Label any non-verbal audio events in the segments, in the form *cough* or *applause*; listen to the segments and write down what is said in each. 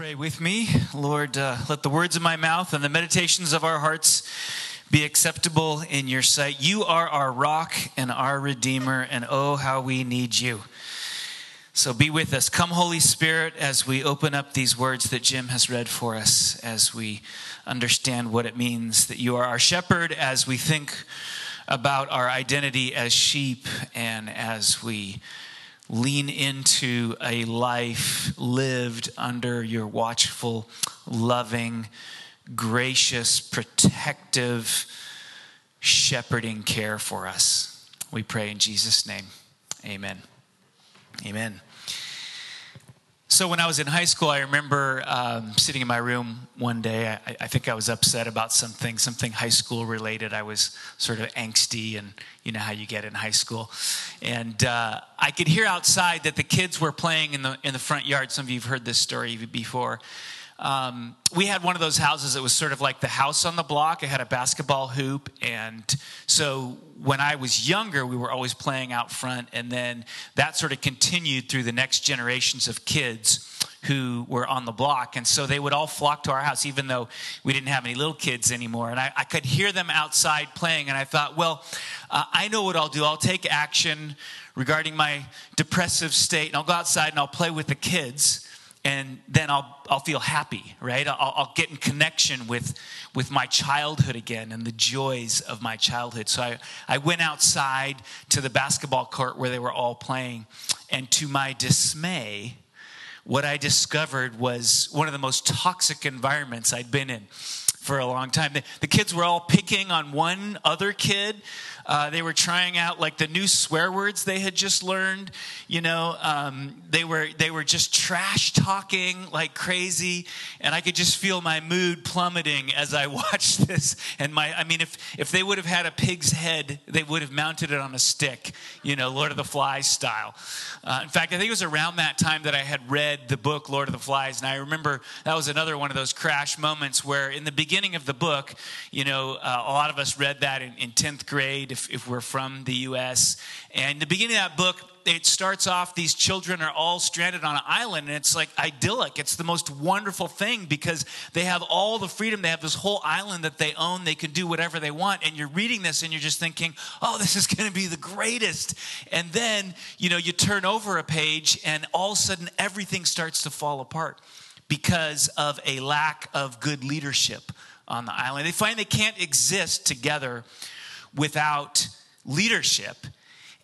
Pray with me. Lord, uh, let the words of my mouth and the meditations of our hearts be acceptable in your sight. You are our rock and our redeemer, and oh, how we need you. So be with us. Come, Holy Spirit, as we open up these words that Jim has read for us, as we understand what it means that you are our shepherd, as we think about our identity as sheep, and as we lean into a life lived under your watchful, loving, gracious, protective, shepherding care for us. We pray in Jesus' name. Amen. Amen. So, when I was in high school, I remember um, sitting in my room one day. I, I, think I was upset about something, something high school related. I was sort of angsty, and you know how you get in high school. And uh, I could hear outside that the kids were playing in the in the front yard. Some of you have heard this story before. Um, we had one of those houses that was sort of like the house on the block. It had a basketball hoop. And so when I was younger, we were always playing out front. And then that sort of continued through the next generations of kids who were on the block. And so they would all flock to our house, even though we didn't have any little kids anymore. And I, I could hear them outside playing. And I thought, well, uh, I know what I'll do. I'll take action regarding my depressive state, and I'll go outside and I'll play with the kids and then I'll, I'll feel happy, right? I'll, I'll, get in connection with, with my childhood again and the joys of my childhood. So I, I went outside to the basketball court where they were all playing, and to my dismay, what I discovered was one of the most toxic environments I'd been in for a long time. The, the kids were all picking on one other kid uh, they were trying out like the new swear words they had just learned. You know, um, they were they were just trash talking like crazy, and I could just feel my mood plummeting as I *laughs* watched this. And my, I mean, if if they would have had a pig's head, they would have mounted it on a stick. You know, Lord of the Flies style. Uh, in fact, I think it was around that time that I had read the book Lord of the Flies, and I remember that was another one of those crash moments where, in the beginning of the book, you know, uh, a lot of us read that in, in 10th grade if, if we're from the U.S. And the beginning of that book, it starts off these children are all stranded on an island and it's like idyllic. It's the most wonderful thing because they have all the freedom. They have this whole island that they own. They can do whatever they want. And you're reading this and you're just thinking oh this is going to be the greatest. And then you know you turn over a page and all of a sudden everything starts to fall apart because of a lack of good leadership on the island. They find they can't exist together without leadership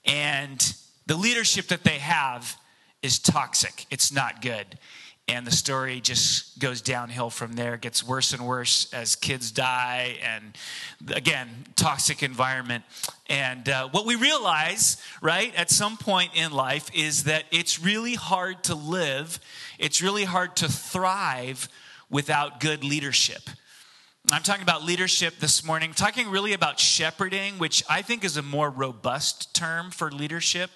and the leadership that they have is toxic, it's not good. And the story just goes downhill from there, gets worse and worse as kids die, and again, toxic environment. And uh, what we realize, right, at some point in life is that it's really hard to live, it's really hard to thrive without good leadership. I'm talking about leadership this morning, talking really about shepherding, which I think is a more robust term for leadership.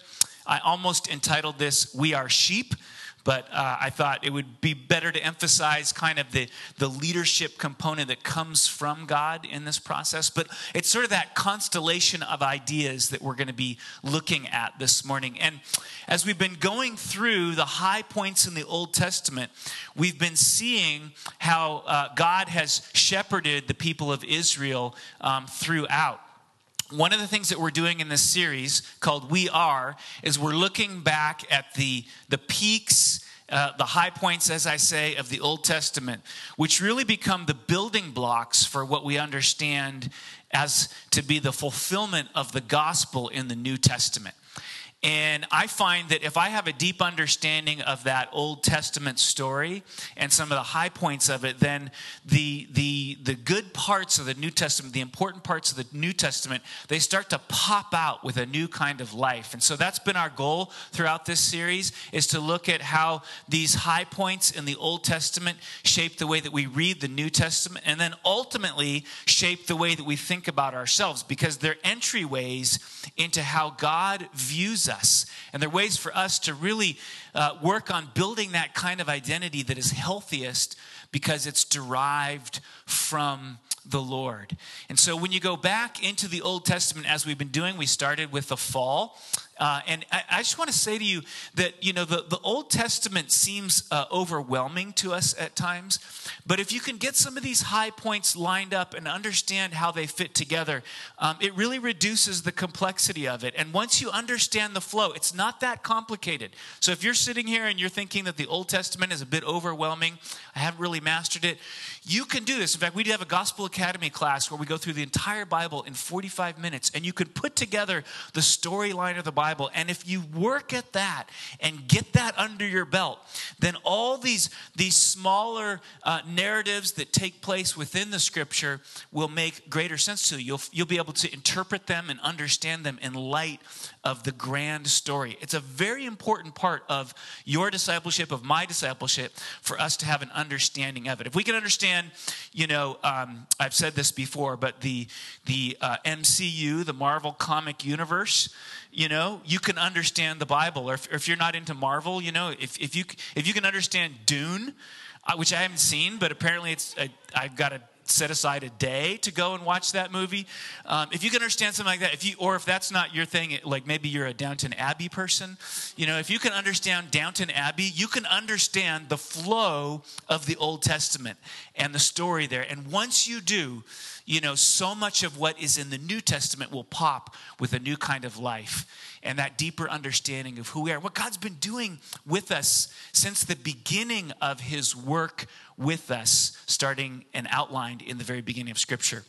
I almost entitled this, We Are Sheep but uh, I thought it would be better to emphasize kind of the, the leadership component that comes from God in this process. But it's sort of that constellation of ideas that we're going to be looking at this morning. And as we've been going through the high points in the Old Testament, we've been seeing how uh, God has shepherded the people of Israel um, throughout one of the things that we're doing in this series called We Are is we're looking back at the, the peaks, uh, the high points, as I say, of the Old Testament, which really become the building blocks for what we understand as to be the fulfillment of the gospel in the New Testament. And I find that if I have a deep understanding of that Old Testament story and some of the high points of it, then the, the, the good parts of the New Testament, the important parts of the New Testament, they start to pop out with a new kind of life. And so that's been our goal throughout this series is to look at how these high points in the Old Testament shape the way that we read the New Testament and then ultimately shape the way that we think about ourselves because they're entryways into how God views us. And there are ways for us to really uh, work on building that kind of identity that is healthiest because it's derived from the Lord. And so when you go back into the Old Testament, as we've been doing, we started with the fall Uh, and I, I, just want to say to you that, you know, the, the Old Testament seems uh, overwhelming to us at times. But if you can get some of these high points lined up and understand how they fit together, um, it really reduces the complexity of it. And once you understand the flow, it's not that complicated. So if you're sitting here and you're thinking that the Old Testament is a bit overwhelming, I haven't really mastered it, you can do this. In fact, we do have a Gospel Academy class where we go through the entire Bible in 45 minutes, and you can put together the storyline of the Bible. And if you work at that and get that under your belt, then all these, these smaller uh, narratives that take place within the scripture will make greater sense to you. You'll, you'll be able to interpret them and understand them in light of the grand story. It's a very important part of your discipleship, of my discipleship, for us to have an understanding of it. If we can understand, you know, um, I've said this before, but the the uh, MCU, the Marvel comic universe, you know, you can understand the Bible. Or if, or if you're not into Marvel, you know, if, if you if you can understand Dune, uh, which I haven't seen, but apparently it's uh, I've got to set aside a day to go and watch that movie. Um, if you can understand something like that, if you or if that's not your thing, like maybe you're a Downton Abbey person, you know, if you can understand Downton Abbey, you can understand the flow of the Old Testament and the story there. And once you do, you know, so much of what is in the New Testament will pop with a new kind of life and that deeper understanding of who we are, what God's been doing with us since the beginning of His work with us, starting and outlined in the very beginning of Scripture.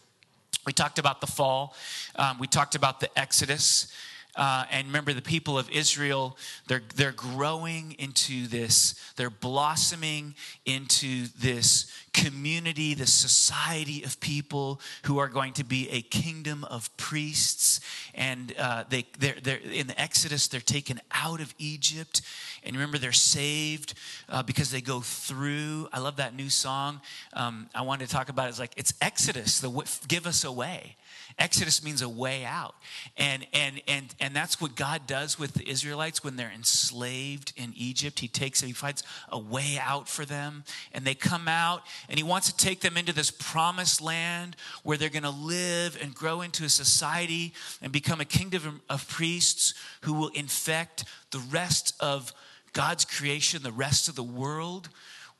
We talked about the fall, um, we talked about the Exodus. Uh, and remember, the people of Israel, they're, they're growing into this, they're blossoming into this community, this society of people who are going to be a kingdom of priests. And uh, they, they're, they're, in the Exodus, they're taken out of Egypt. And remember, they're saved uh, because they go through. I love that new song. Um, I wanted to talk about it. It's like, it's Exodus, the give us a way. Exodus means a way out. And, and, and, and that's what God does with the Israelites when they're enslaved in Egypt. He takes he finds a way out for them. And they come out, and he wants to take them into this promised land where they're going to live and grow into a society and become a kingdom of priests who will infect the rest of God's creation, the rest of the world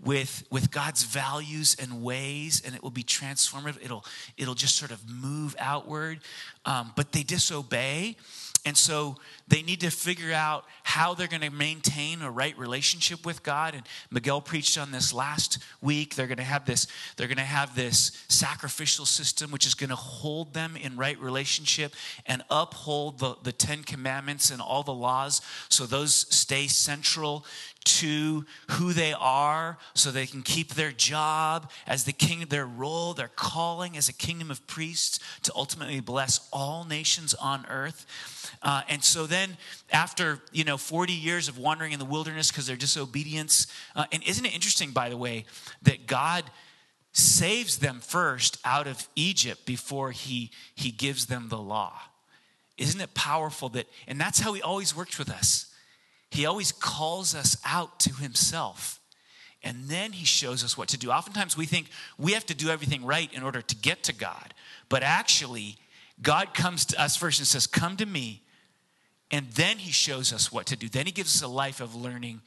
with, with God's values and ways, and it will be transformative. It'll, it'll just sort of move outward. Um, but they disobey. And so they need to figure out how they're going to maintain a right relationship with God. And Miguel preached on this last week. They're going to have this, they're going to have this sacrificial system which is going to hold them in right relationship and uphold the, the Ten Commandments and all the laws so those stay central to who they are so they can keep their job as the king their role their calling as a kingdom of priests to ultimately bless all nations on earth uh, and so then after you know 40 years of wandering in the wilderness because their disobedience uh, and isn't it interesting by the way that god saves them first out of egypt before he he gives them the law isn't it powerful that and that's how he always works with us he always calls us out to himself. And then he shows us what to do. Oftentimes we think we have to do everything right in order to get to God. But actually, God comes to us first and says, Come to me. And then he shows us what to do. Then he gives us a life of learning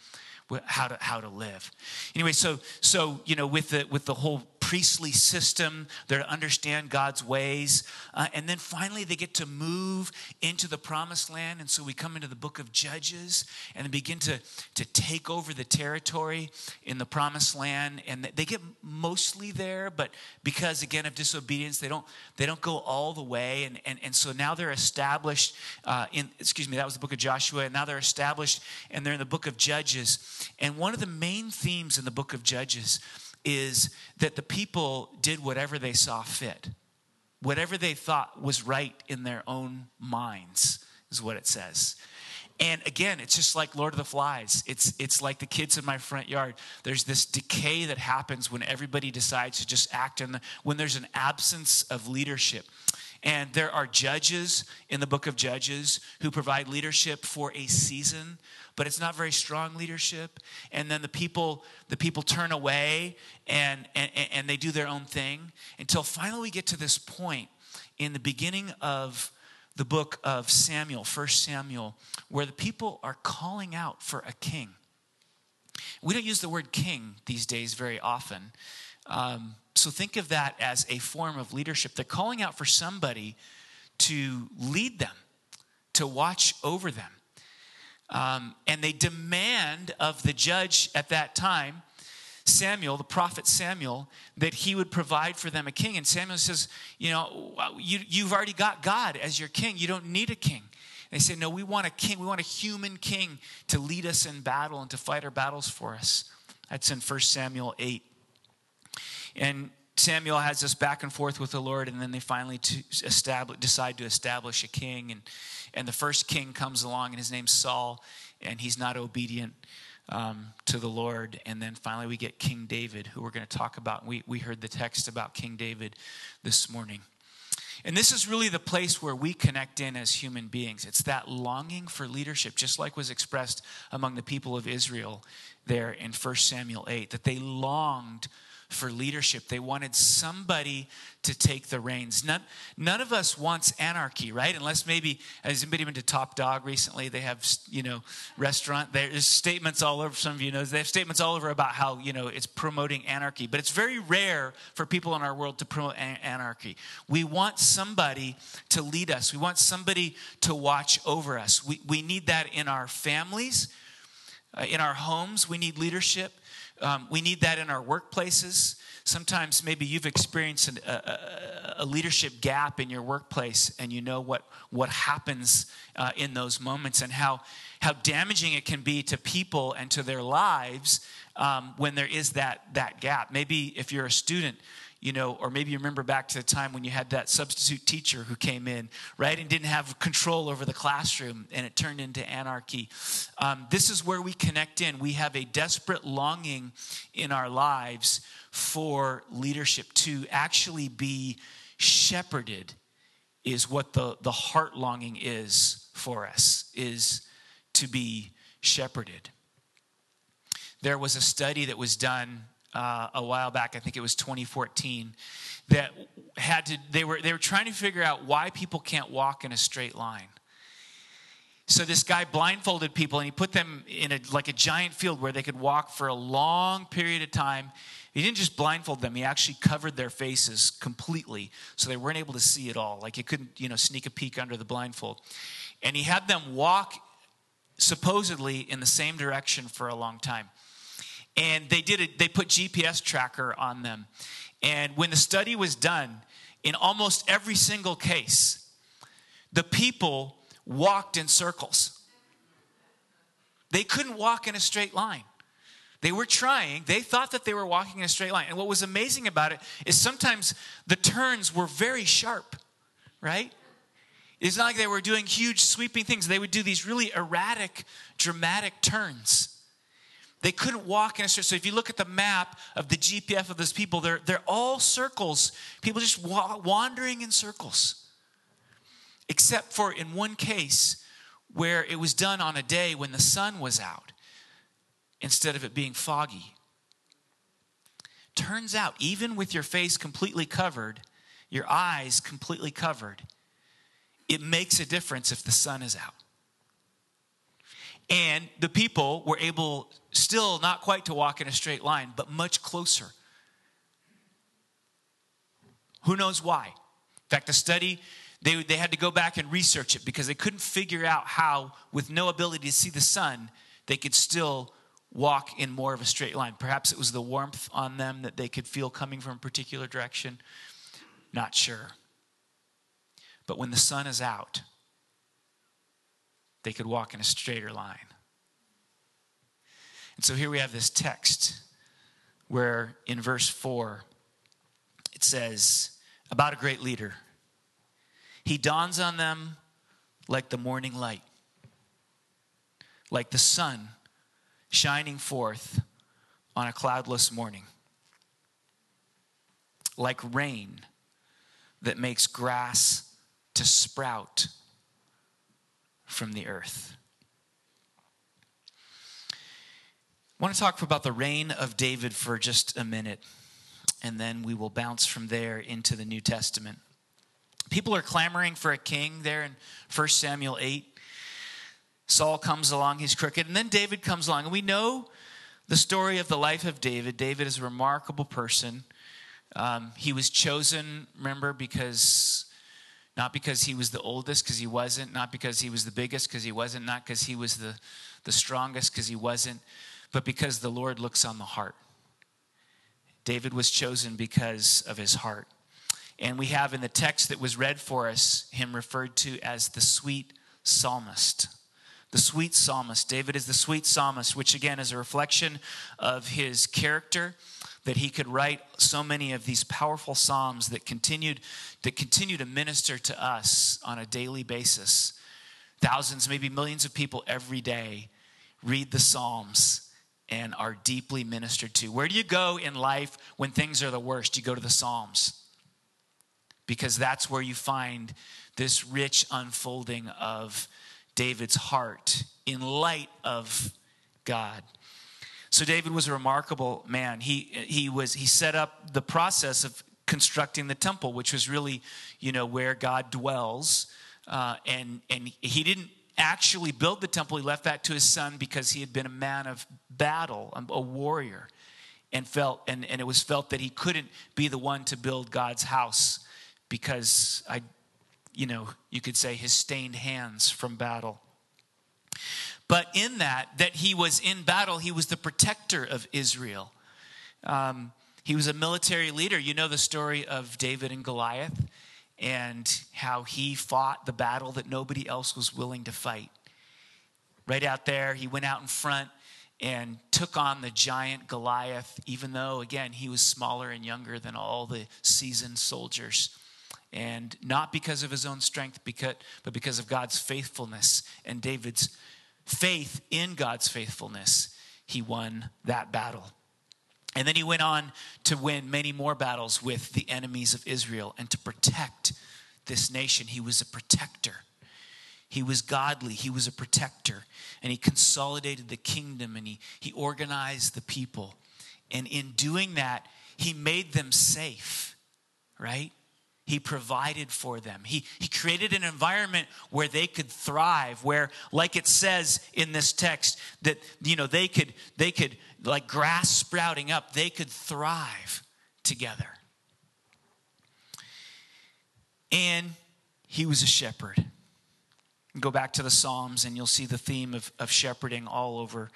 how to how to live. Anyway, so so you know with the with the whole priestly system. They're to understand God's ways. Uh, and then finally, they get to move into the promised land. And so we come into the book of Judges and begin to, to take over the territory in the promised land. And they get mostly there, but because, again, of disobedience, they don't, they don't go all the way. And, and, and so now they're established uh, in, excuse me, that was the book of Joshua. And now they're established and they're in the book of Judges. And one of the main themes in the book of Judges is that the people did whatever they saw fit. Whatever they thought was right in their own minds, is what it says. And again, it's just like Lord of the Flies. It's, it's like the kids in my front yard. There's this decay that happens when everybody decides to just act in the, when there's an absence of leadership. And there are judges in the book of Judges who provide leadership for a season, but it's not very strong leadership. And then the people, the people turn away and, and, and they do their own thing until finally we get to this point in the beginning of the book of Samuel, 1 Samuel, where the people are calling out for a king. We don't use the word king these days very often. Um, so think of that as a form of leadership. They're calling out for somebody to lead them, to watch over them. Um, and they demand of the judge at that time, Samuel, the prophet Samuel, that he would provide for them a king. And Samuel says, You know, you, you've already got God as your king. You don't need a king. They say, No, we want a king. We want a human king to lead us in battle and to fight our battles for us. That's in 1 Samuel 8. And Samuel has this back and forth with the Lord, and then they finally to establish, decide to establish a king. And, and the first king comes along, and his name's Saul, and he's not obedient um, to the Lord. And then finally, we get King David, who we're going to talk about. We, we heard the text about King David this morning. And this is really the place where we connect in as human beings. It's that longing for leadership, just like was expressed among the people of Israel there in 1 Samuel 8, that they longed for leadership. They wanted somebody to take the reins. None, none of us wants anarchy, right? Unless maybe, has anybody been to Top Dog recently? They have, you know, restaurant. There's statements all over, some of you know, they have statements all over about how, you know, it's promoting anarchy. But it's very rare for people in our world to promote anarchy. We want somebody to lead us. We want somebody to watch over us. We, we need that in our families, uh, in our homes. We need leadership um, we need that in our workplaces. Sometimes maybe you've experienced an, a, a, leadership gap in your workplace and you know what, what happens uh, in those moments and how, how damaging it can be to people and to their lives um, when there is that, that gap. Maybe if you're a student, you know, or maybe you remember back to the time when you had that substitute teacher who came in, right, and didn't have control over the classroom and it turned into anarchy. Um, this is where we connect in. We have a desperate longing in our lives for leadership to actually be shepherded is what the, the heart longing is for us is to be shepherded there was a study that was done uh, a while back. I think it was 2014. That had to. They were they were trying to figure out why people can't walk in a straight line. So this guy blindfolded people and he put them in a, like a giant field where they could walk for a long period of time. He didn't just blindfold them; he actually covered their faces completely, so they weren't able to see at all. Like you couldn't, you know, sneak a peek under the blindfold. And he had them walk supposedly in the same direction for a long time and they did it they put gps tracker on them. And when the study was done in almost every single case the people walked in circles. They couldn't walk in a straight line. They were trying. They thought that they were walking in a straight line. And what was amazing about it is sometimes the turns were very sharp right? It's not like they were doing huge sweeping things. They would do these really erratic dramatic turns they couldn't walk in a circle. So if you look at the map of the GPS of those people, they're, they're all circles. People just wa- wandering in circles. Except for in one case where it was done on a day when the sun was out instead of it being foggy. Turns out, even with your face completely covered, your eyes completely covered, it makes a difference if the sun is out. And the people were able, still not quite to walk in a straight line, but much closer. Who knows why? In fact, the study, they, they had to go back and research it because they couldn't figure out how, with no ability to see the sun, they could still walk in more of a straight line. Perhaps it was the warmth on them that they could feel coming from a particular direction. Not sure. But when the sun is out, they could walk in a straighter line. And so here we have this text where in verse 4 it says about a great leader. He dawns on them like the morning light, like the sun shining forth on a cloudless morning, like rain that makes grass to sprout from the earth. I want to talk about the reign of David for just a minute, and then we will bounce from there into the New Testament. People are clamoring for a king there in 1 Samuel 8. Saul comes along, he's crooked, and then David comes along. And we know the story of the life of David. David is a remarkable person. Um, he was chosen, remember, because not because he was the oldest, because he wasn't, not because he was the biggest, because he wasn't, not because he was the, the strongest, because he wasn't, but because the Lord looks on the heart. David was chosen because of his heart. And we have in the text that was read for us him referred to as the sweet psalmist. The sweet psalmist. David is the sweet psalmist, which again is a reflection of his character that he could write so many of these powerful psalms that continued that continue to minister to us on a daily basis. Thousands, maybe millions of people every day read the psalms and are deeply ministered to. Where do you go in life when things are the worst? You go to the psalms. Because that's where you find this rich unfolding of David's heart in light of God. So David was a remarkable man. He, he, was, he set up the process of constructing the temple, which was really, you know, where God dwells. Uh, and, and he didn't actually build the temple. He left that to his son because he had been a man of battle, a warrior, and felt and, and it was felt that he couldn't be the one to build God's house because I, you know, you could say his stained hands from battle. But in that, that he was in battle, he was the protector of Israel. Um, he was a military leader. You know the story of David and Goliath and how he fought the battle that nobody else was willing to fight. Right out there, he went out in front and took on the giant Goliath, even though, again, he was smaller and younger than all the seasoned soldiers. And not because of his own strength, but because of God's faithfulness and David's faith in God's faithfulness, he won that battle. And then he went on to win many more battles with the enemies of Israel and to protect this nation. He was a protector. He was godly. He was a protector. And he consolidated the kingdom and he, he organized the people. And in doing that, he made them safe, right? He provided for them. He, he created an environment where they could thrive, where, like it says in this text, that you know they could they could like grass sprouting up, they could thrive together. And he was a shepherd. Go back to the Psalms, and you'll see the theme of, of shepherding all over.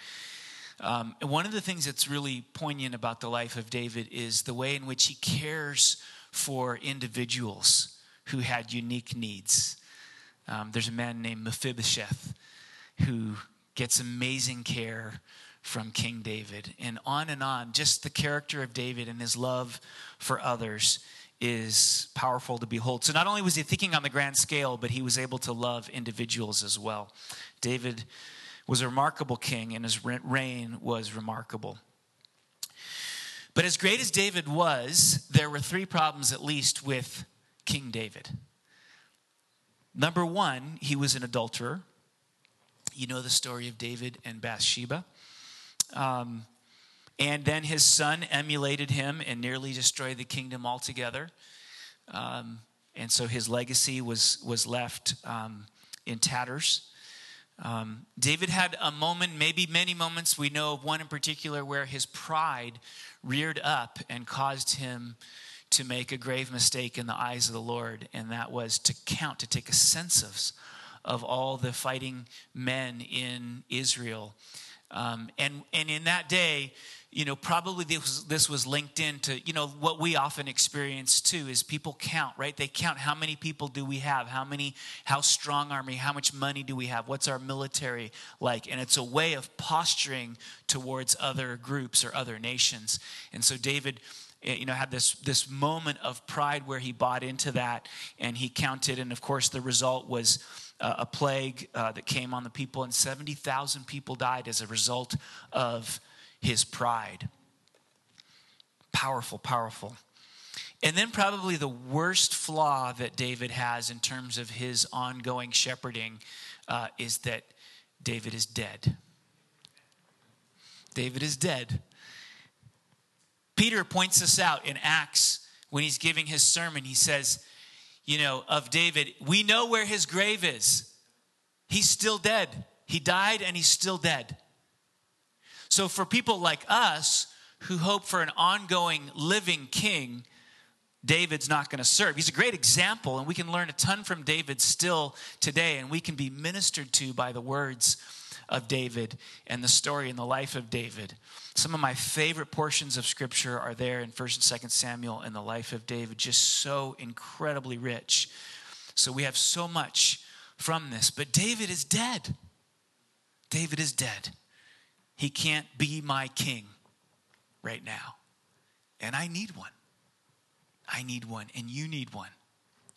Um, one of the things that's really poignant about the life of David is the way in which he cares for individuals who had unique needs. Um, there's a man named Mephibosheth who gets amazing care from King David. And on and on, just the character of David and his love for others is powerful to behold. So not only was he thinking on the grand scale, but he was able to love individuals as well. David was a remarkable king, and his reign was remarkable. But as great as David was, there were three problems at least with King David. Number one, he was an adulterer. You know the story of David and Bathsheba. Um, and then his son emulated him and nearly destroyed the kingdom altogether. Um, and so his legacy was, was left um, in tatters. Um, David had a moment, maybe many moments, we know of one in particular, where his pride reared up and caused him to make a grave mistake in the eyes of the Lord, and that was to count, to take a census of all the fighting men in Israel. Um, and, and in that day, you know, probably this was, this was linked into, you know, what we often experience too is people count, right? They count how many people do we have? How many, how strong are we? How much money do we have? What's our military like? And it's a way of posturing towards other groups or other nations. And so David, eh, you know, had this, this moment of pride where he bought into that and he counted. And of course, the result was, uh, a plague uh, that came on the people, and 70,000 people died as a result of his pride. Powerful, powerful. And then, probably the worst flaw that David has in terms of his ongoing shepherding uh, is that David is dead. David is dead. Peter points this out in Acts when he's giving his sermon. He says, you know, of David, we know where his grave is. He's still dead. He died and he's still dead. So for people like us who hope for an ongoing living king, David's not going to serve. He's a great example, and we can learn a ton from David still today, and we can be ministered to by the words of David and the story and the life of David. Some of my favorite portions of scripture are there in 1st and 2nd Samuel and the life of David, just so incredibly rich. So we have so much from this. But David is dead. David is dead. He can't be my king right now. And I need one. I need one, and you need one.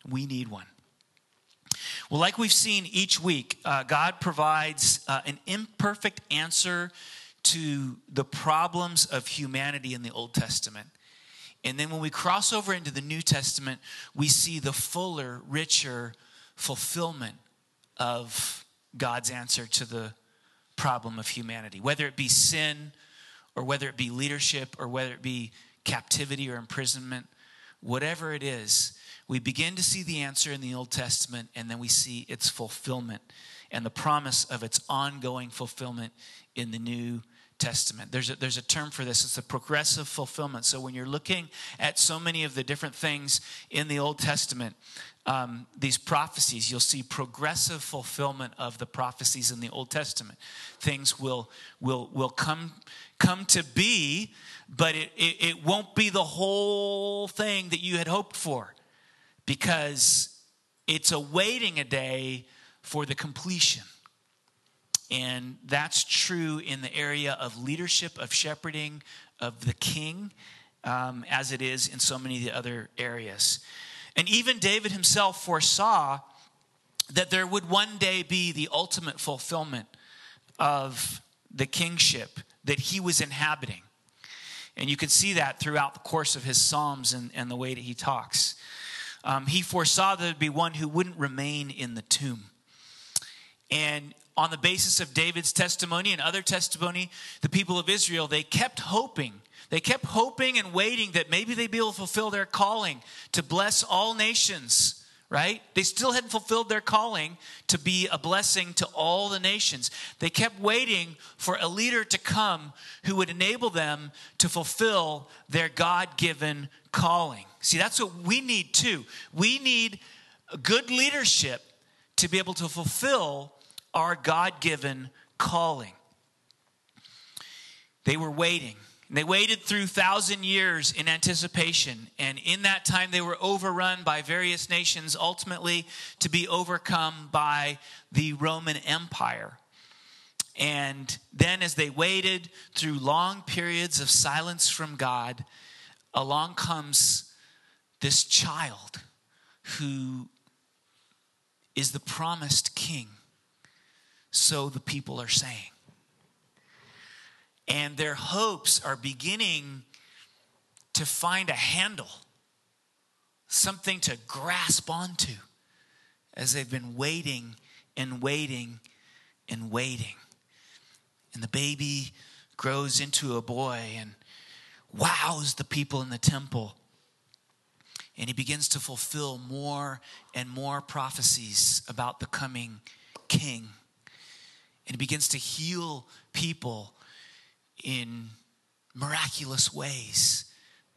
We need one. Well, like we've seen each week, uh, God provides uh, an imperfect answer to the problems of humanity in the Old Testament. And then when we cross over into the New Testament, we see the fuller, richer fulfillment of God's answer to the problem of humanity, whether it be sin or whether it be leadership or whether it be captivity or imprisonment, whatever it is, we begin to see the answer in the Old Testament, and then we see its fulfillment and the promise of its ongoing fulfillment in the New Testament. There's a, there's a term for this, it's a progressive fulfillment. So when you're looking at so many of the different things in the Old Testament, um, these prophecies, you'll see progressive fulfillment of the prophecies in the Old Testament. Things will, will, will come, come to be, but it, it, it won't be the whole thing that you had hoped for because it's awaiting a day for the completion. And that's true in the area of leadership, of shepherding, of the king, um, as it is in so many of the other areas. And even David himself foresaw that there would one day be the ultimate fulfillment of the kingship that he was inhabiting. And you can see that throughout the course of his Psalms and, and the way that he talks. Um, he foresaw that there'd be one who wouldn't remain in the tomb. And on the basis of David's testimony and other testimony, the people of Israel, they kept hoping. They kept hoping and waiting that maybe they'd be able to fulfill their calling to bless all nations right? They still hadn't fulfilled their calling to be a blessing to all the nations. They kept waiting for a leader to come who would enable them to fulfill their God given calling. See, that's what we need too. We need good leadership to be able to fulfill our God given calling. They were waiting. And they waited through thousand years in anticipation. And in that time, they were overrun by various nations, ultimately to be overcome by the Roman Empire. And then, as they waited through long periods of silence from God, along comes this child who is the promised king. So the people are saying and their hopes are beginning to find a handle, something to grasp onto as they've been waiting and waiting and waiting. And the baby grows into a boy and wows the people in the temple. And he begins to fulfill more and more prophecies about the coming king. And he begins to heal people in miraculous ways.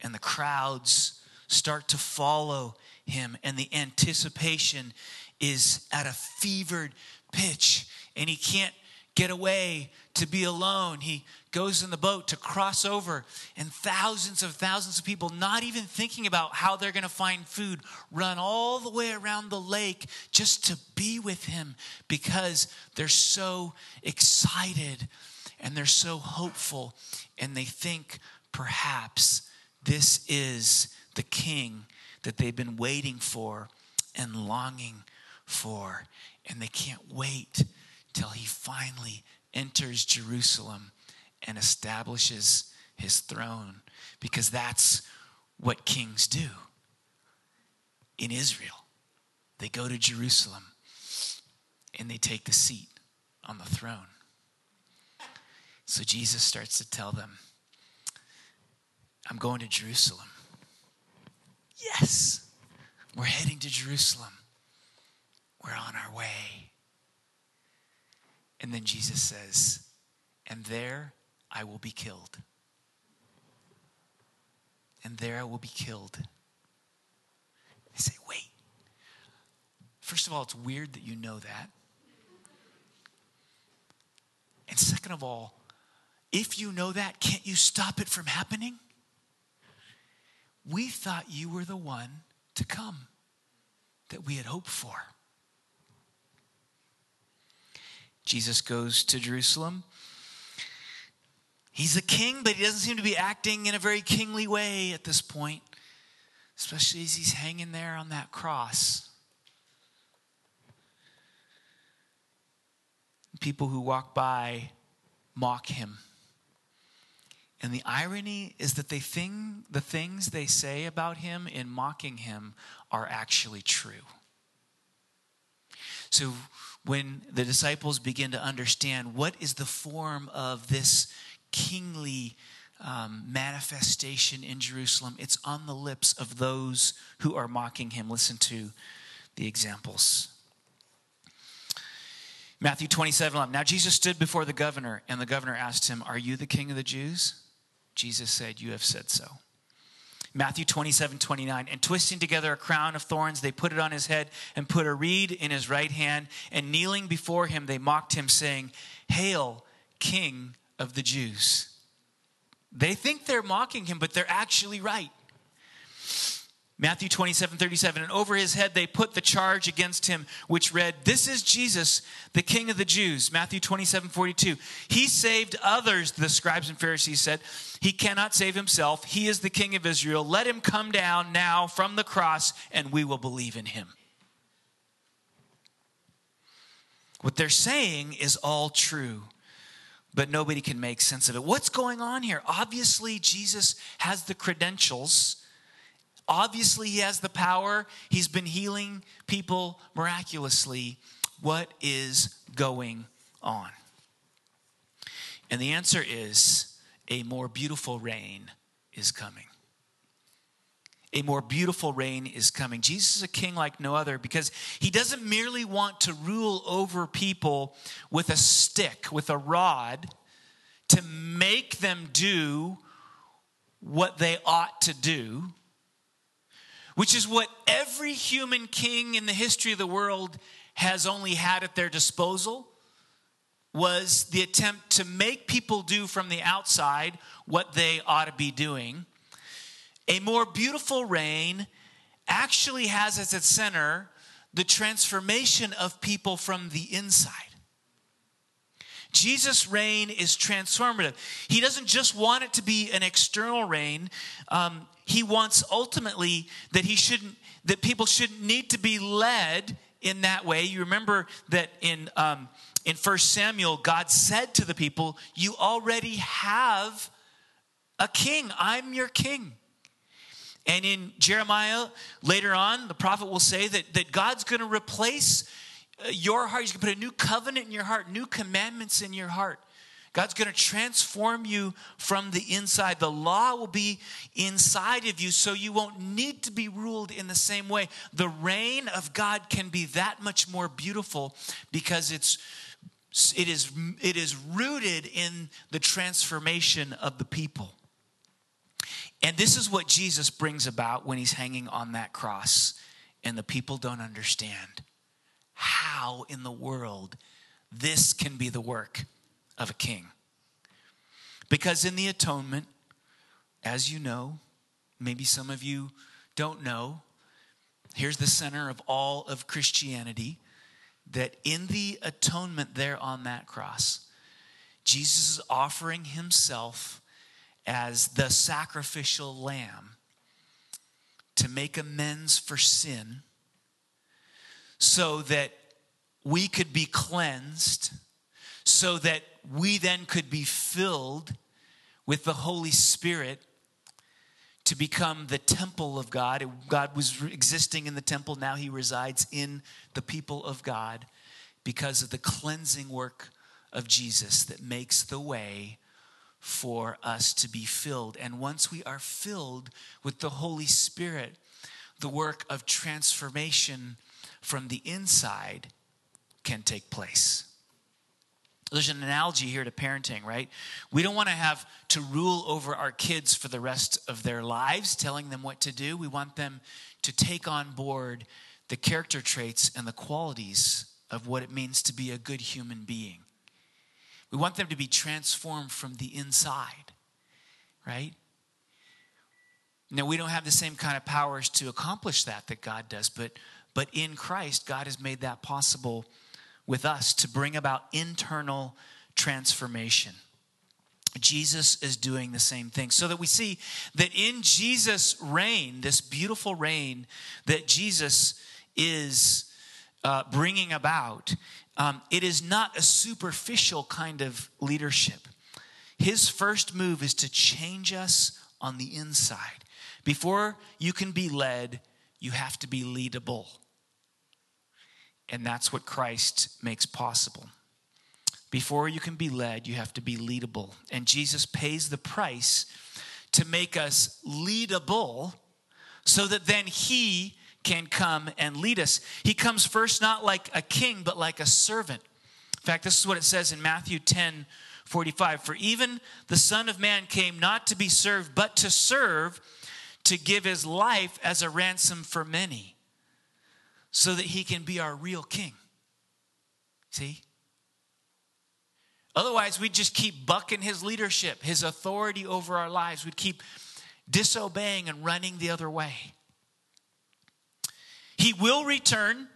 And the crowds start to follow him, and the anticipation is at a fevered pitch, and he can't get away to be alone. He goes in the boat to cross over, and thousands of thousands of people, not even thinking about how they're going to find food, run all the way around the lake just to be with him because they're so excited and they're so hopeful and they think perhaps this is the king that they've been waiting for and longing for. And they can't wait till he finally enters Jerusalem and establishes his throne because that's what kings do in Israel. They go to Jerusalem and they take the seat on the throne. So Jesus starts to tell them, I'm going to Jerusalem. Yes, We're heading to Jerusalem. We're on our way. And then Jesus says, And there I will be killed. And there I will be killed. They say, Wait. First of all, it's weird that you know that. And second of all, if you know that, can't you stop it from happening? We thought you were the one to come that we had hoped for. Jesus goes to Jerusalem. He's a king, but he doesn't seem to be acting in a very kingly way at this point, especially as he's hanging there on that cross. People who walk by mock him. And the irony is that they think the things they say about him in mocking him are actually true. So when the disciples begin to understand what is the form of this kingly um, manifestation in Jerusalem, it's on the lips of those who are mocking him. Listen to the examples. Matthew 27 Now Jesus stood before the governor, and the governor asked him, Are you the king of the Jews? Jesus said, You have said so. Matthew 27, 29. And twisting together a crown of thorns, they put it on his head and put a reed in his right hand. And kneeling before him, they mocked him, saying, Hail, King of the Jews. They think they're mocking him, but they're actually right. Matthew 27, 37. And over his head they put the charge against him, which read, This is Jesus, the King of the Jews. Matthew 27, 42. He saved others, the scribes and Pharisees said. He cannot save himself. He is the King of Israel. Let him come down now from the cross, and we will believe in him. What they're saying is all true but nobody can make sense of it. What's going on here? Obviously, Jesus has the credentials Obviously, he has the power. He's been healing people miraculously. What is going on? And the answer is a more beautiful reign is coming. A more beautiful reign is coming. Jesus is a king like no other because he doesn't merely want to rule over people with a stick, with a rod, to make them do what they ought to do which is what every human king in the history of the world has only had at their disposal was the attempt to make people do from the outside what they ought to be doing. A more beautiful reign actually has as its center the transformation of people from the inside Jesus' reign is transformative. He doesn't just want it to be an external reign. Um, he wants ultimately that he shouldn't, that people shouldn't need to be led in that way. You remember that in um, in First Samuel, God said to the people, "You already have a king. I'm your king." And in Jeremiah, later on, the prophet will say that, that God's going to replace your heart. He's going to put a new covenant in your heart, new commandments in your heart. God's going to transform you from the inside. The law will be inside of you, so you won't need to be ruled in the same way. The reign of God can be that much more beautiful because it's it is it is rooted in the transformation of the people. And this is what Jesus brings about when he's hanging on that cross and the people don't understand how in the world this can be the work of a king. Because in the atonement, as you know, maybe some of you don't know, here's the center of all of Christianity that in the atonement there on that cross, Jesus is offering himself as the sacrificial lamb to make amends for sin so that we could be cleansed, so that we then could be filled with the Holy Spirit to become the temple of God. God was existing in the temple, now he resides in the people of God because of the cleansing work of Jesus that makes the way for us to be filled. And once we are filled with the Holy Spirit, the work of transformation from the inside can take place. There's an analogy here to parenting, right? We don't want to have to rule over our kids for the rest of their lives, telling them what to do. We want them to take on board the character traits and the qualities of what it means to be a good human being. We want them to be transformed from the inside, right? Now, we don't have the same kind of powers to accomplish that that God does, but, but in Christ, God has made that possible with us to bring about internal transformation. Jesus is doing the same thing. So that we see that in Jesus' reign, this beautiful reign that Jesus is uh, bringing about, um, it is not a superficial kind of leadership. His first move is to change us on the inside. Before you can be led, you have to be leadable. And that's what Christ makes possible. Before you can be led, you have to be leadable. And Jesus pays the price to make us leadable so that then he can come and lead us. He comes first not like a king, but like a servant. In fact, this is what it says in Matthew 10 45. For even the Son of Man came not to be served, but to serve, to give his life as a ransom for many so that he can be our real king. See? Otherwise, we'd just keep bucking his leadership, his authority over our lives. We'd keep disobeying and running the other way. He will return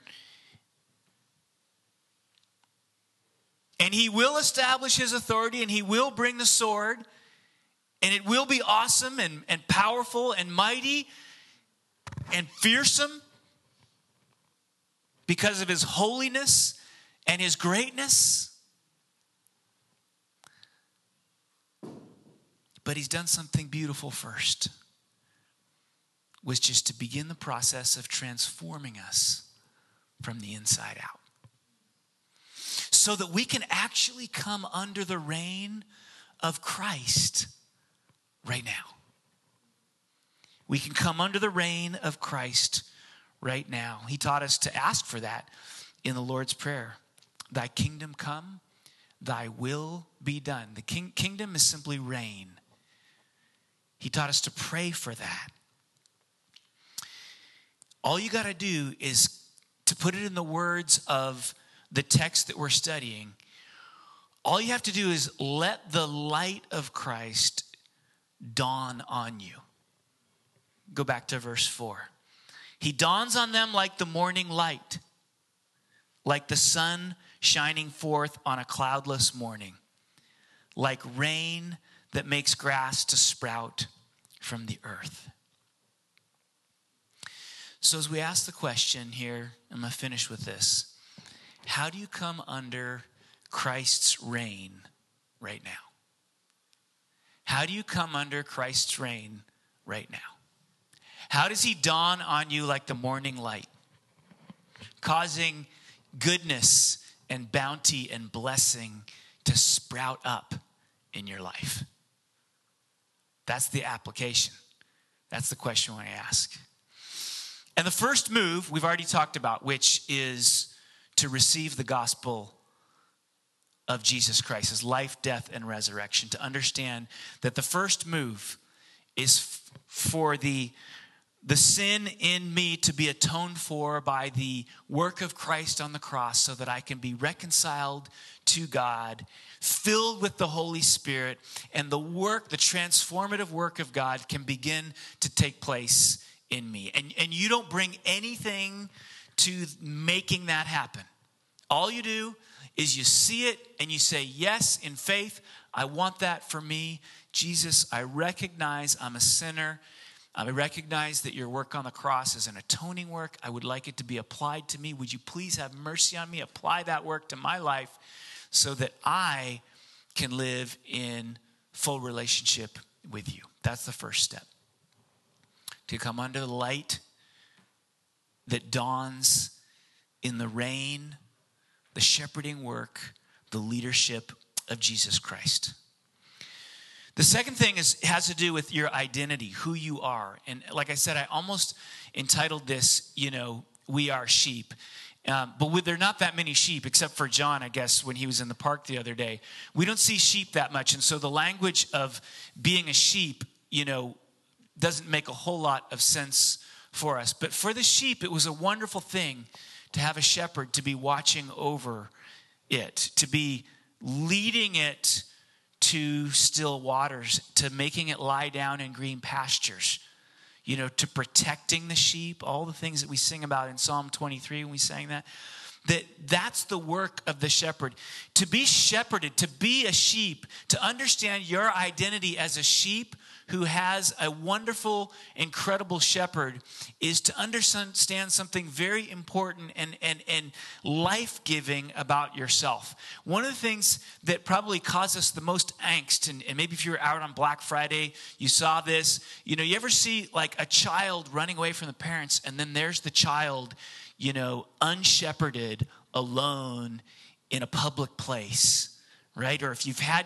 and he will establish his authority and he will bring the sword and it will be awesome and, and powerful and mighty and fearsome because of his holiness and his greatness. But he's done something beautiful first, which is to begin the process of transforming us from the inside out. So that we can actually come under the reign of Christ right now. We can come under the reign of Christ right now. He taught us to ask for that in the Lord's Prayer. Thy kingdom come, thy will be done. The king, kingdom is simply reign. He taught us to pray for that. All you got to do is to put it in the words of the text that we're studying. All you have to do is let the light of Christ dawn on you. Go back to verse 4. He dawns on them like the morning light, like the sun shining forth on a cloudless morning, like rain that makes grass to sprout from the earth. So, as we ask the question here, I'm going to finish with this How do you come under Christ's reign right now? How do you come under Christ's reign right now? How does he dawn on you like the morning light, causing goodness and bounty and blessing to sprout up in your life? That's the application. That's the question I ask. And the first move we've already talked about, which is to receive the gospel of Jesus Christ, his life, death, and resurrection, to understand that the first move is for the the sin in me to be atoned for by the work of Christ on the cross so that I can be reconciled to God, filled with the Holy Spirit, and the work, the transformative work of God can begin to take place in me. And, and you don't bring anything to making that happen. All you do is you see it and you say, Yes, in faith, I want that for me. Jesus, I recognize I'm a sinner Um, I recognize that your work on the cross is an atoning work. I would like it to be applied to me. Would you please have mercy on me? Apply that work to my life so that I can live in full relationship with you. That's the first step. To come under the light that dawns in the reign, the shepherding work, the leadership of Jesus Christ. The second thing is has to do with your identity, who you are. And like I said, I almost entitled this, you know, we are sheep. Um, but with, there are not that many sheep, except for John, I guess, when he was in the park the other day. We don't see sheep that much. And so the language of being a sheep, you know, doesn't make a whole lot of sense for us. But for the sheep, it was a wonderful thing to have a shepherd to be watching over it, to be leading it to still waters, to making it lie down in green pastures, you know, to protecting the sheep, all the things that we sing about in Psalm 23 when we sang that. That that's the work of the shepherd. To be shepherded, to be a sheep, to understand your identity as a sheep who has a wonderful, incredible shepherd is to understand something very important and, and, and life giving about yourself. One of the things that probably caused us the most angst, and, and maybe if you were out on Black Friday, you saw this. You know, you ever see like a child running away from the parents, and then there's the child, you know, unshepherded, alone in a public place, right? Or if you've had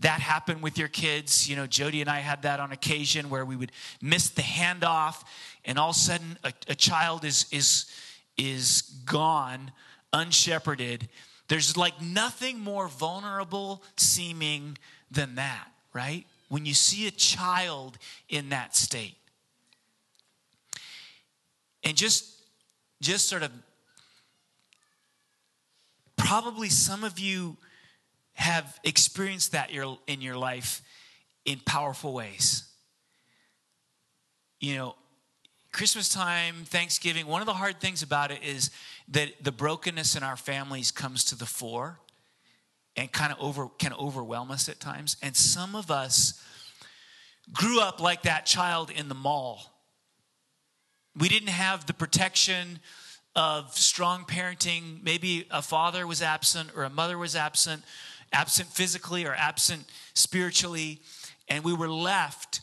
that happen with your kids. You know, Jody and I had that on occasion where we would miss the handoff, and all of a sudden a, a child is is is gone, unshepherded. There's like nothing more vulnerable seeming than that, right? When you see a child in that state. And just just sort of probably some of you have experienced that in your life in powerful ways. You know, Christmas time, Thanksgiving, one of the hard things about it is that the brokenness in our families comes to the fore and kind of over can overwhelm us at times. And some of us grew up like that child in the mall. We didn't have the protection of strong parenting. Maybe a father was absent or a mother was absent absent physically or absent spiritually, and we were left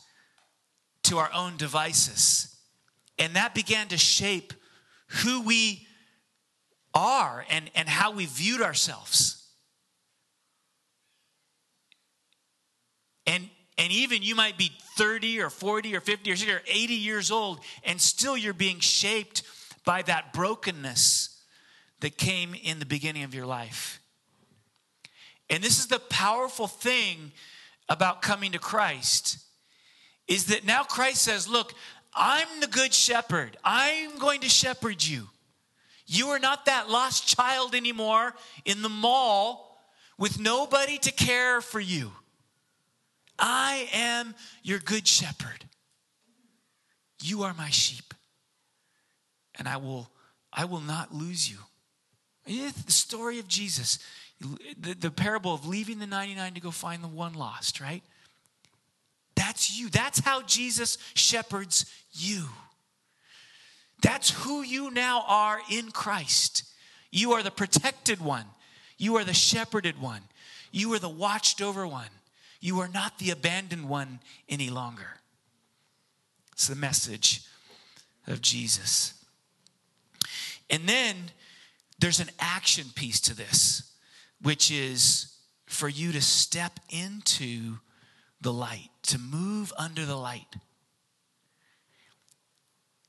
to our own devices. And that began to shape who we are and, and how we viewed ourselves. And, and even you might be 30 or 40 or 50 or 60 or 80 years old, and still you're being shaped by that brokenness that came in the beginning of your life. And this is the powerful thing about coming to Christ is that now Christ says, Look, I'm the good shepherd. I'm going to shepherd you. You are not that lost child anymore in the mall with nobody to care for you. I am your good shepherd. You are my sheep. And I will I will not lose you. The story of Jesus the, the parable of leaving the 99 to go find the one lost, right? That's you. That's how Jesus shepherds you. That's who you now are in Christ. You are the protected one. You are the shepherded one. You are the watched over one. You are not the abandoned one any longer. It's the message of Jesus. And then there's an action piece to this which is for you to step into the light, to move under the light.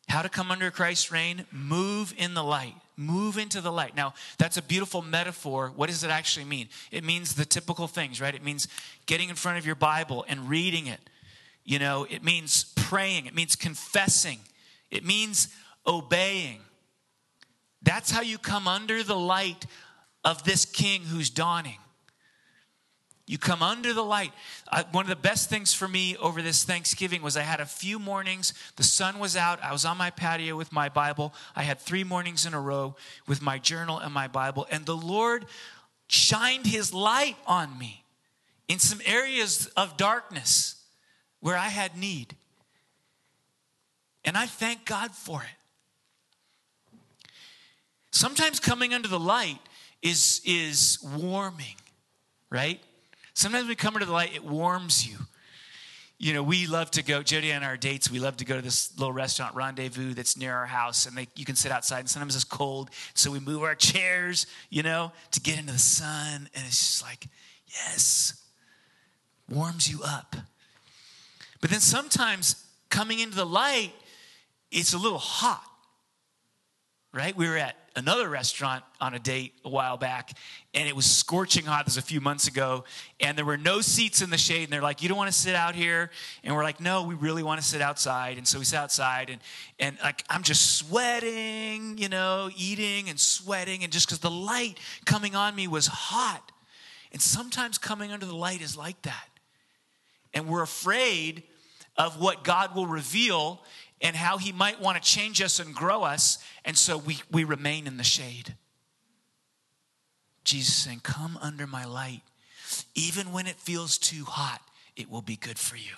How to come under Christ's reign? Move in the light. Move into the light. Now, that's a beautiful metaphor. What does it actually mean? It means the typical things, right? It means getting in front of your Bible and reading it. You know, it means praying, it means confessing, it means obeying. That's how you come under the light of this king who's dawning. You come under the light. Uh, one of the best things for me over this Thanksgiving was I had a few mornings. The sun was out. I was on my patio with my Bible. I had three mornings in a row with my journal and my Bible. And the Lord shined his light on me in some areas of darkness where I had need. And I thank God for it. Sometimes coming under the light is, is warming, right? Sometimes we come into the light, it warms you. You know, we love to go, Jody and our dates, we love to go to this little restaurant, Rendezvous, that's near our house, and they, you can sit outside, and sometimes it's cold, so we move our chairs, you know, to get into the sun, and it's just like, yes, warms you up. But then sometimes coming into the light, it's a little hot, right? We were at another restaurant on a date a while back, and it was scorching hot. This was a few months ago, and there were no seats in the shade. And they're like, "You don't want to sit out here?" And we're like, "No, we really want to sit outside." And so we sat outside, and and like I'm just sweating, you know, eating and sweating, and just because the light coming on me was hot. And sometimes coming under the light is like that, and we're afraid of what God will reveal and how he might want to change us and grow us. And so we, we remain in the shade. Jesus saying, Come under my light. Even when it feels too hot, it will be good for you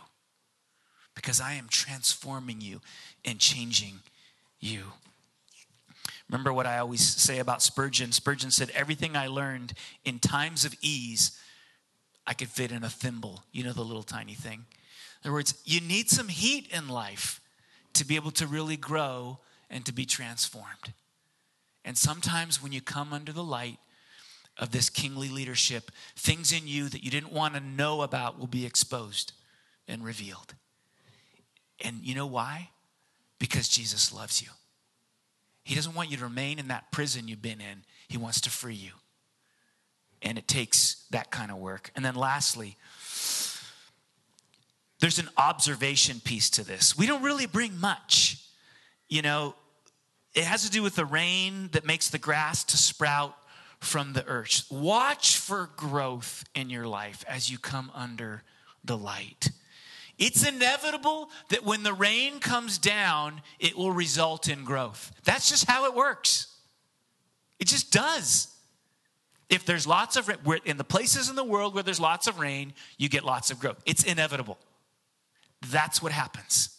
because I am transforming you and changing you. Remember what I always say about Spurgeon? Spurgeon said, Everything I learned in times of ease, I could fit in a thimble. You know, the little tiny thing. In other words, you need some heat in life to be able to really grow and to be transformed. And sometimes when you come under the light of this kingly leadership, things in you that you didn't want to know about will be exposed and revealed. And you know why? Because Jesus loves you. He doesn't want you to remain in that prison you've been in, He wants to free you. And it takes that kind of work. And then lastly, there's an observation piece to this. We don't really bring much. You know, it has to do with the rain that makes the grass to sprout from the earth. Watch for growth in your life as you come under the light. It's inevitable that when the rain comes down, it will result in growth. That's just how it works. It just does. If there's lots of rain, in the places in the world where there's lots of rain, you get lots of growth. It's inevitable. That's what happens.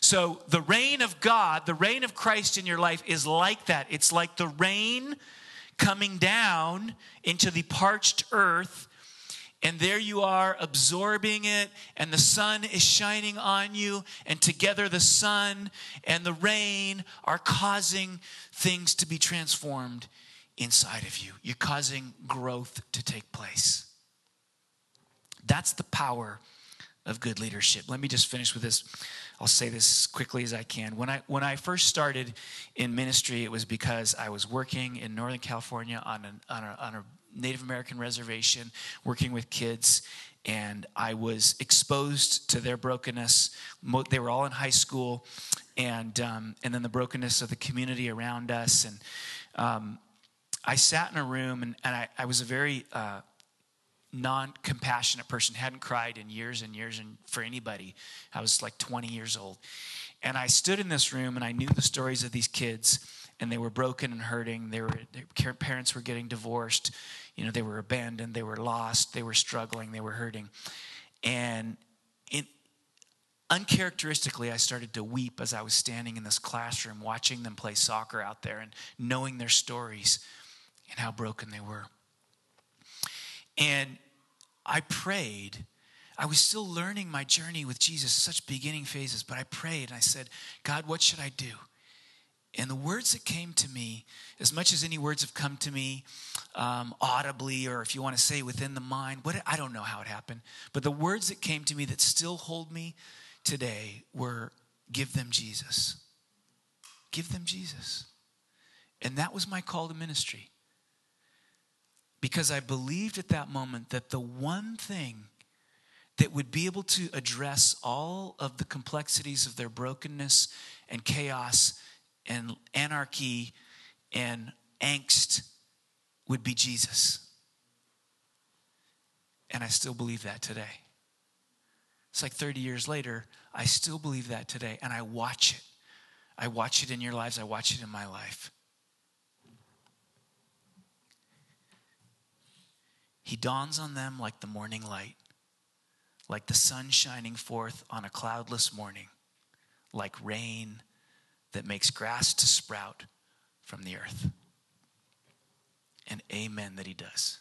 So, the reign of God, the reign of Christ in your life is like that. It's like the rain coming down into the parched earth, and there you are absorbing it, and the sun is shining on you, and together the sun and the rain are causing things to be transformed inside of you. You're causing growth to take place. That's the power of good leadership. Let me just finish with this. I'll say this quickly as I can. When I when I first started in ministry, it was because I was working in Northern California on, an, on, a, on a Native American reservation, working with kids, and I was exposed to their brokenness. They were all in high school, and um, and then the brokenness of the community around us. And um, I sat in a room, and, and I, I was a very uh, non compassionate person, hadn't cried in years and years and for anybody. I was like 20 years old. And I stood in this room and I knew the stories of these kids, and they were broken and hurting. They were, their parents were getting divorced. You know, they were abandoned, they were lost, they were struggling, they were hurting. And it, uncharacteristically, I started to weep as I was standing in this classroom watching them play soccer out there and knowing their stories and how broken they were. And I prayed. I was still learning my journey with Jesus, such beginning phases, but I prayed and I said, God, what should I do? And the words that came to me, as much as any words have come to me um, audibly, or if you want to say within the mind, what I don't know how it happened, but the words that came to me that still hold me today were, "Give them Jesus." Give them Jesus, and that was my call to ministry because I believed at that moment that the one thing that would be able to address all of the complexities of their brokenness and chaos and anarchy and angst would be Jesus. And I still believe that today. It's like 30 years later, I still believe that today, and I watch it. I watch it in your lives, I watch it in my life. He dawns on them like the morning light, like the sun shining forth on a cloudless morning, like rain that makes grass to sprout from the earth. And amen that he does.